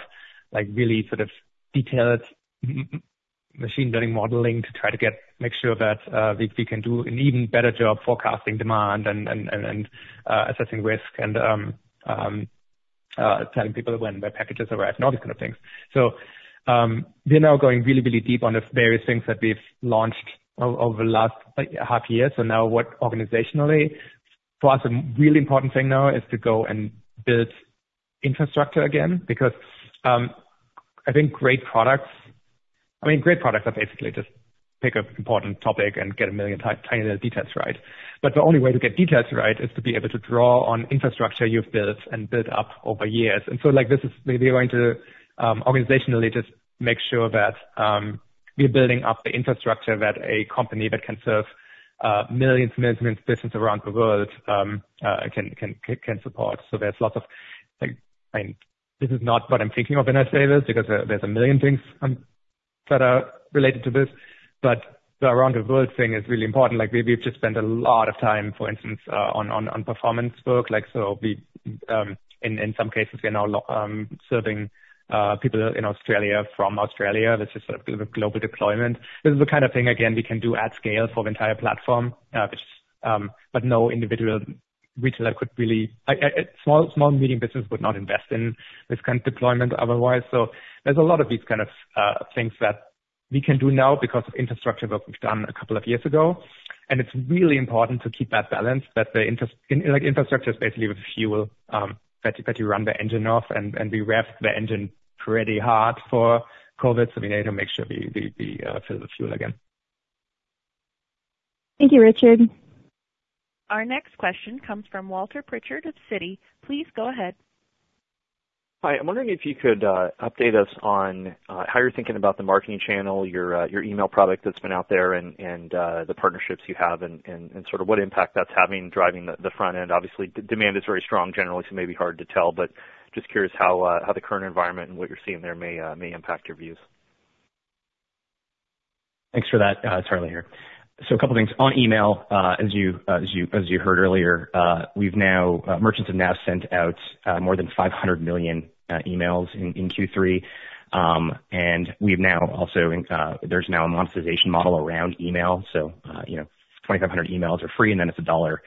like, really sort of detailed machine learning modeling to try to get make sure that uh, we can do an even better job forecasting demand and and and uh, assessing risk and um, um, uh, telling people when their packages arrive and all these kind of things. So um we're now going really, really deep on the various things that we've launched over the last half year. So now what organizationally, for us, a really important thing now is to go and build infrastructure again, because um I think great products are basically just pick an important topic and get a million tiny little details right. But the only way to get details right is to be able to draw on infrastructure you've built and built up over years. And so like this is are going to um organizationally just make sure that um we are building up the infrastructure that a company that can serve millions and millions of businesses around the world um uh can can support. So there's lots of, like I mean, this is not what I'm thinking of when I say this, because there's a million things that are related to this. But the around the world thing is really important. Like, We've just spent a lot of time, for instance, uh, on performance work. Like, so we, um in some cases, we are now um, serving uh, people in Australia from Australia. This is sort of a global deployment. This is the kind of thing, again, we can do at scale for the entire platform. Uh, which, um, but no individual retailer could really Small, small, medium business would not invest in this kind of deployment otherwise. So there's a lot of these kind of uh things that we can do now because of infrastructure work we've done a couple of years ago. And it's really important to keep that balance, that the infrastructure is basically the fuel um that you run the engine off, and we revved the engine pretty hard for COVID, so we need to make sure we fill the fuel again. Thank you, Richard. Our next question comes from Walter Pritchard of Citi. Please go ahead. Hi. I'm wondering if you could uh, update us on uh, how you're thinking about the marketing channel, your uh, your email product that's been out there, and and uh the partnerships you have, and sort of what impact that's having driving the front end. Obviously, demand is very strong generally, so it may be hard to tell, but just curious how how the current environment and what you're seeing there may may impact your views. Thanks for that. It's Harley here. So a couple things. On email, uh as you uh as you as you heard earlier, uh we've now uh, merchants have now sent out uh, more than 500 million uh, emails in Q3. Um, and we've now also, There's now a monetization model around email. So, you know, 2,500 emails are free, and then it's a $1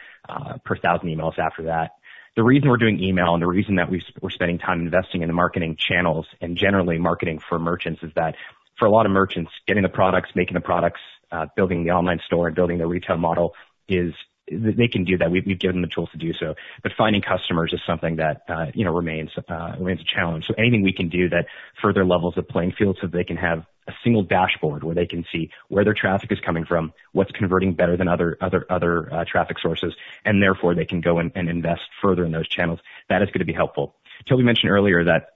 per 1,000 emails after that. The reason we're doing email and the reason that we're spending time investing in the marketing channels and generally marketing for merchants is that for a lot of merchants, getting the products, making the products, building the online store, and building the retail model, is they can do that. We've given them the tools to do so. But finding customers is something that uh you know remains uh remains a challenge. So anything we can do that further levels the playing field so they can have a single dashboard where they can see where their traffic is coming from, what's converting better than other other uh traffic sources, and therefore they can go and invest further in those channels. That is going to be helpful. Tobi mentioned earlier that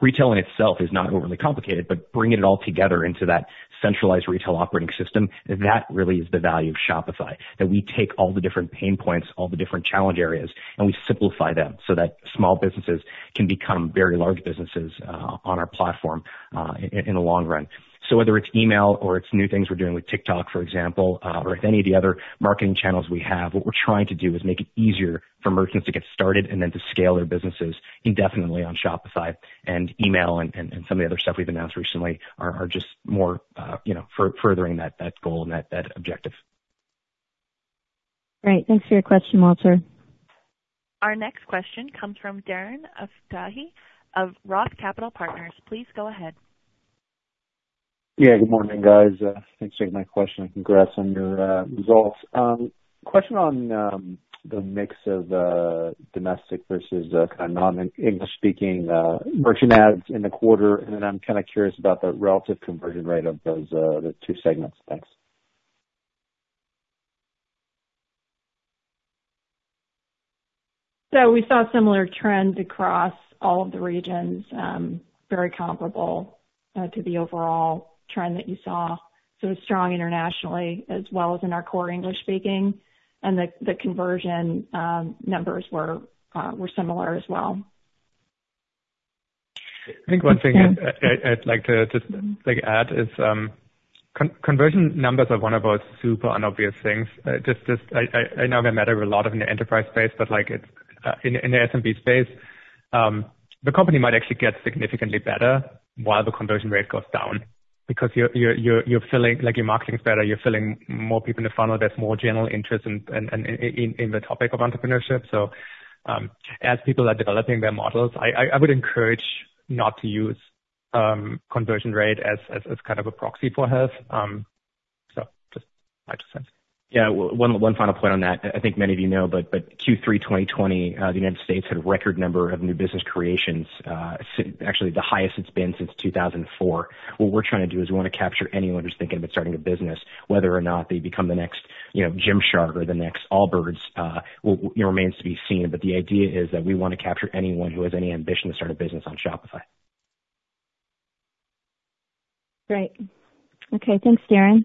retail in itself is not overly complicated, but bringing it all together into that centralized retail operating system, that really is the value of Shopify. That we take all the different pain points, all the different challenge areas, and we simplify them so that small businesses can become very large businesses uh, on our platform uh, in the long run. So whether it's email or it's new things we're doing with TikTok, for example, uh, or with any of the other marketing channels we have, what we're trying to do is make it easier for merchants to get started and then to scale their businesses indefinitely on Shopify. And email and some of the other stuff we've announced recently are just more uh, you know, furthering that that goal and that objective. Great. Thanks for your question, Walter. Our next question comes from Darren Aftahi of Roth Capital Partners. Please go ahead. Yeah, good morning, guys. Uh, thanks for taking my question, and congrats on your uh, results. Um, question on um, the mix of uh, domestic versus kind of non-English speaking merchant adds in the quarter, and then I'm kind of curious about the relative conversion rate of those two segments. Thanks. So we saw similar trends across all of the regions, um, very comparable to the overall trend that you saw. So it's strong internationally as well as in our core English speaking, and the conversion um, numbers uh, were similar as well. I think one thing I'd like to just add is um, conversion numbers are one of those super unobvious things. Uh, I know they matter a lot in the enterprise space, but uh, in the SMB space, um, the company might actually get significantly better while the conversion rate goes down because you're you're you're you're filling, like, your marketing's better, you're filling more people in the funnel, there's more general interest in in the topic of entrepreneurship. So, um as people are developing their models, I I would encourage not to use um conversion rate as as kind of a proxy for health. Um so just my two cents. Yeah. One final point on that. I think many of you know, but Q3 2020, uh, the United States had a record number of new business creations, uh, actually the highest it's been since 2004. What we're trying to do is we want to capture anyone who's thinking about starting a business, whether or not they become the next you know, Gymshark or the next Allbirds uh, remains to be seen. But the idea is that we want to capture anyone who has any ambition to start a business on Shopify. Great. Okay. Thanks, Darren.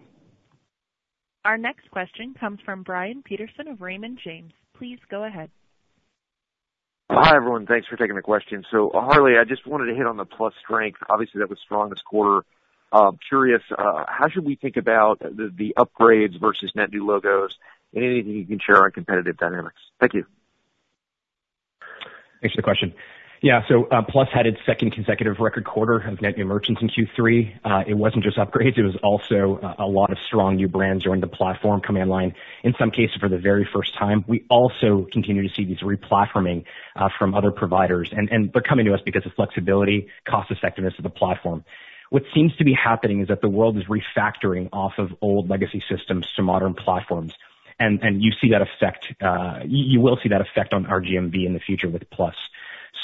Our next question comes from Brian Peterson of Raymond James. Please go ahead. Hi, everyone. Thanks for taking the question. So Harley, I just wanted to hit on the Plus strength. Obviously, that was strong this quarter. Um, curious, uh, how should we think about the upgrades versus net new logos? And anything you can share on competitive dynamics? Thank you. Thanks for the question. Yeah. So, uh Plus had its second consecutive record quarter of net new merchants in Q3. It wasn't just upgrades, it was also a lot of strong new brands joining the platform coming online, in some cases for the very first time. We also continue to see these re-platforming from other providers, and they're coming to us because of flexibility, cost effectiveness of the platform. What seems to be happening is that the world is refactoring off of old legacy systems to modern platforms. And, and you see that effect. Uh you will see that effect on our GMV in the future with Plus.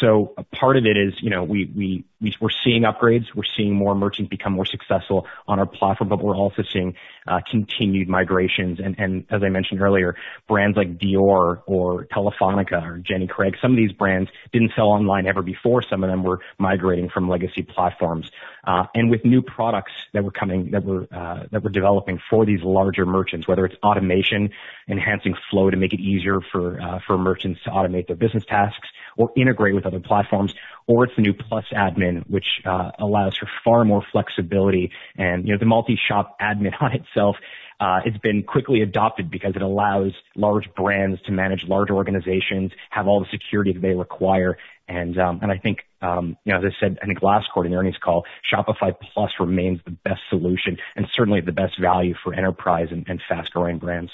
A part of it is, you know, we're seeing upgrades. We're seeing more merchants become more successful on our platform, but we're also seeing uh continued migrations. And and as I mentioned earlier, brands like Dior or Telefónica or Jenny Craig, some of these brands didn't sell online ever before. Some of them were migrating from legacy platforms. Uh and with new products that we're coming that we're that we're developing for these larger merchants, whether it's automation, enhancing flow to make it easier for uh for merchants to automate their business tasks or integrate with other platforms, or it's the new Plus Admin, which uh, allows for far more flexibility. And you know, the multi-shop admin on itself, uh, it's been quickly adopted because it allows large brands to manage large organizations, have all the security that they require. And um, I think, um, you know, as I said, I think last quarter in the earnings call, Shopify Plus remains the best solution and certainly the best value for enterprise and fast-growing brands.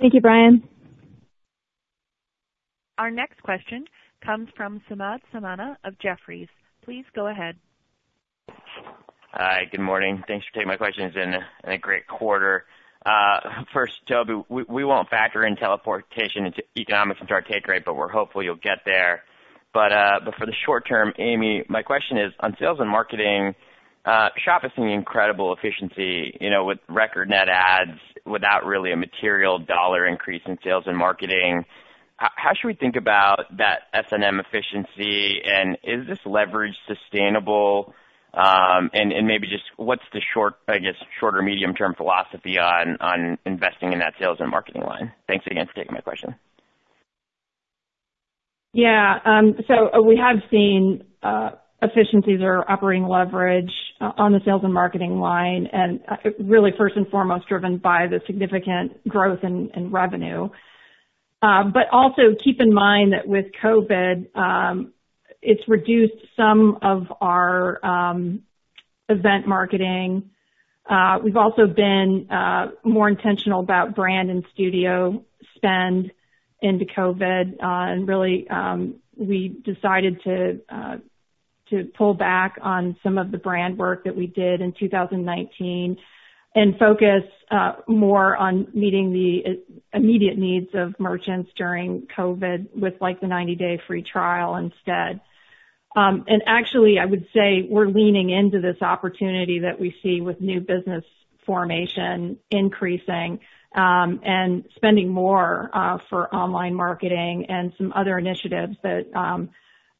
Thank you, Brian. Our next question comes from Samad Samana of Jefferies. Please go ahead. Hi, good morning. Thanks for taking my questions and a great quarter. First, Tobi, we won't factor in teleportation into economics into our take rate, but we're hopeful you'll get there. But uh, for the short term, Amy, my question is on sales and marketing, uh, Shop is seeing incredible efficiency, you know, with record net adds without really a material dollar increase in sales and marketing. How should we think about that S&M efficiency, and is this leverage sustainable? Um and maybe just what's the short, I guess, shorter medium-term philosophy on investing in that sales and marketing line? Thanks again for taking my question. Yeah. Um so we have seen efficiencies or operating leverage on the sales and marketing line, and really first and foremost driven by the significant growth in revenue. But also keep in mind that with COVID, um it's reduced some of our um event marketing. Uh we've also been uh more intentional about brand and studio spend into COVID. Uh and really, um we decided to uh to pull back on some of the brand work that we did in 2019 and focus uh more on meeting the uh, immediate needs of merchants during COVID with like the 90-day free trial instead. Um, and actually, I would say we're leaning into this opportunity that we see with new business formation increasing, um, and spending more uh, for online marketing and some other initiatives that um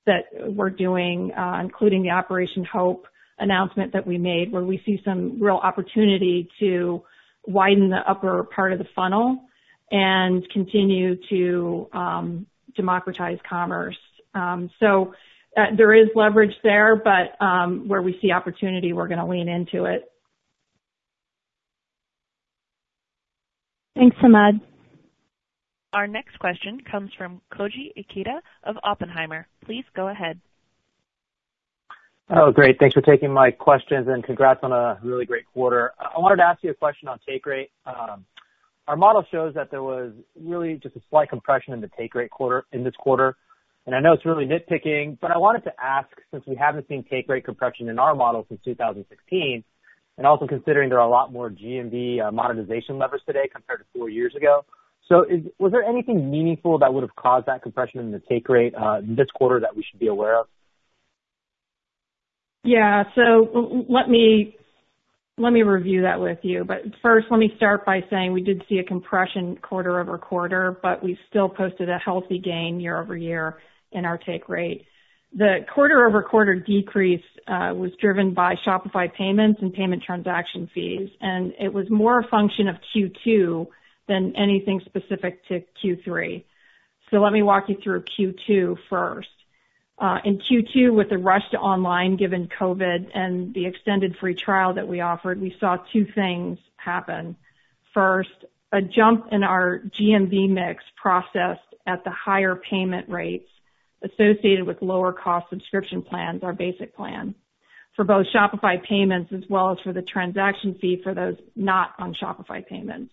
that we're doing, uh, including the Operation HOPE announcement that we made, where we see some real opportunity to widen the upper part of the funnel and continue to um, democratize commerce. Um, so uh, there is leverage there, but um, where we see opportunity, we're going to lean into it. Thanks, Samad. Our next question comes from Koji Ikeda of Oppenheimer. Please go ahead. Oh, great. Thanks for taking my questions and congrats on a really great quarter. I wanted to ask you a question on take rate. Um, our model shows that there was really just a slight compression in the take rate quarter in this quarter. And I know it's really nitpicking, but I wanted to ask, since we haven't seen take rate compression in our model since 2016, and also considering there are a lot more GMV uh, monetization levers today compared to four years ago. Was there anything meaningful that would have caused that compression in the take rate uh, this quarter that we should be aware of? Yeah. So let me let me review that with you. But First, let me start by saying we did see a compression quarter-over-quarter, but we still posted a healthy gain year-over-year in our take rate. The quarter-over-quarter decrease uh, was driven by Shopify Payments and payment transaction fees, and it was more a function of Q2 than anything specific to Q3. So Let me walk you through Q2 first. Uh, in Q2, with the rush to online, given COVID and the extended free trial that we offered, we saw two things happen. First, a jump in our GMV mix processed at the higher payment rates associated with lower cost subscription plans, our basic plan, for both Shopify Payments as well as for the transaction fee for those not on Shopify Payments.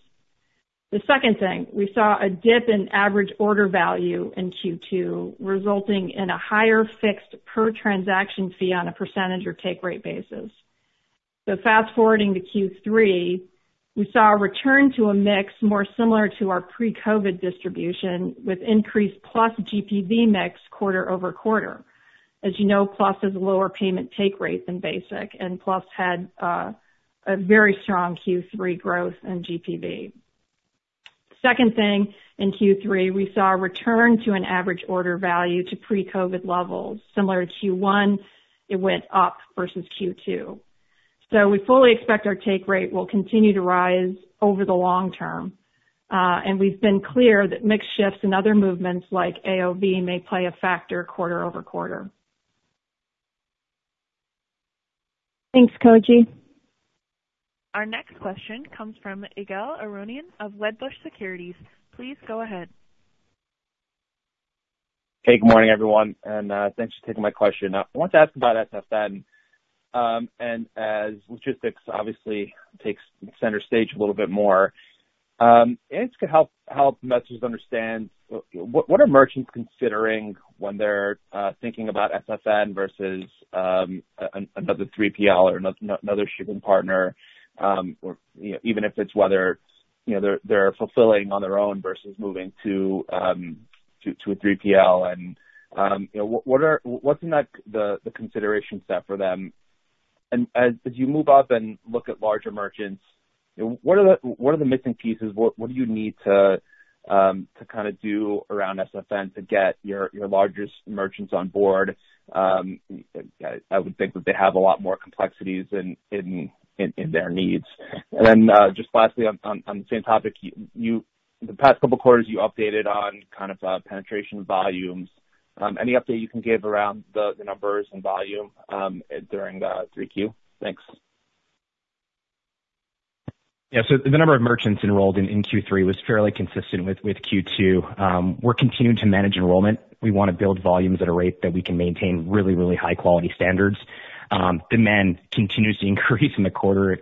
The second thing, we saw a dip in average order value in Q2, resulting in a higher fixed per transaction fee on a percentage or take rate basis. So fast-forwarding to Q3, We saw a return to a mix more similar to our pre-COVID distribution with increased Plus GPV mix quarter-over-quarter. As you know, Plus has a lower payment take rate than Basic, and Plus had uh, a very strong Q3 growth in GPV. Second thing, in Q3, we saw a return to an average order value to pre-COVID levels. Similar to Q1, it went up versus Q2. So We fully expect our take rate will continue to rise over the long term. Uh, and we've been clear that mix shifts and other movements like AOV may play a factor quarter-over-quarter. Thanks, Koji. Our next question comes from Ygal Arounian of Wedbush Securities. Please go ahead. Hey, good morning, everyone, and uh, thanks for taking my question. Uh, I want to ask about SFN. Um and as logistics obviously takes center stage a little bit more, um, this could help investors understand uh, what are merchants considering when they're thinking about SFN versus um, another 3PL or another shipping partner, or even if it's whether you know they're they're fulfilling on their own versus moving to um to a 3PL. And um you know what are what's in that the the consideration set for them? And as as you move up and look at larger merchants, what are the what are the missing pieces? What what do you need to um to kind of do around SFN to get your your largest merchants on board? Um I would think that they have a lot more complexities in their needs. And then uh just lastly, on the same topic, you in the past couple quarters, you updated on kind of uh, penetration volumes. Um, any update you can give around the numbers and volume um, during 3Q? Thanks. Yeah. So the number of merchants enrolled in Q3 was fairly consistent with Q2. Um, we're continuing to manage enrollment. We want to build volumes at a rate that we can maintain really, really high-quality standards. Demand continues to increase in the quarter,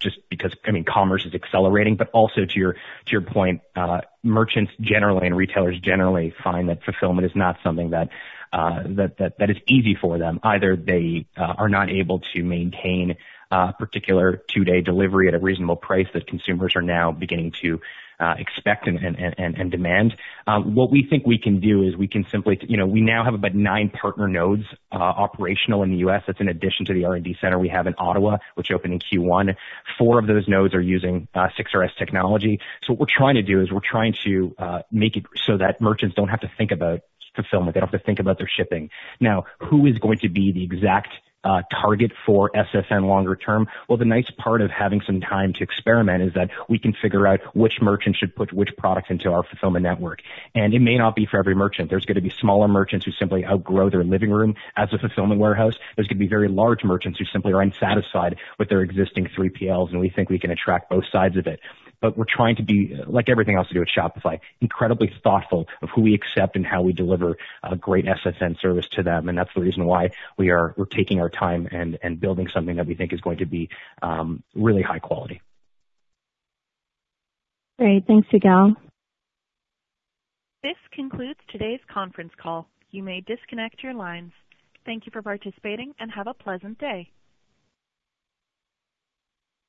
just because I mean, commerce is accelerating. But also to your to your point, uh merchants generally and retailers generally find that fulfillment is not something that, uh that that is easy for them. Either they are not able to maintain particular two-day delivery at a reasonable price that consumers are now beginning to expect and and and demand. Um what we think we can do is we can simply, you know, we now have about nine partner nodes operational in the U.S. That's in addition to the R&D center we have in Ottawa, which opened in Q1. Four of those nodes are using 6RS technology. So what we're trying to do is we're trying to uh make it so that merchants don't have to think about fulfillment. They don't have to think about their shipping. Now, who is going to be the exact Uh, target for SFN longer term? Well, the nice part of having some time to experiment is that we can figure out which merchant should put which product into our fulfillment network. And it may not be for every merchant. There's going to be smaller merchants who simply outgrow their living room as a fulfillment warehouse. There's going to be very large merchants who simply are unsatisfied with their existing 3PLs, and we think we can attract both sides of it. But we're trying to be, like everything else we do at Shopify, incredibly thoughtful of who we accept and how we deliver a great SFN service to them. And that's the reason why we're taking our time and building something that we think is going to be um, really high quality. Great. Thanks, Ygal. This concludes today's conference call. You may disconnect your lines. Thank you for participating, and have a pleasant day.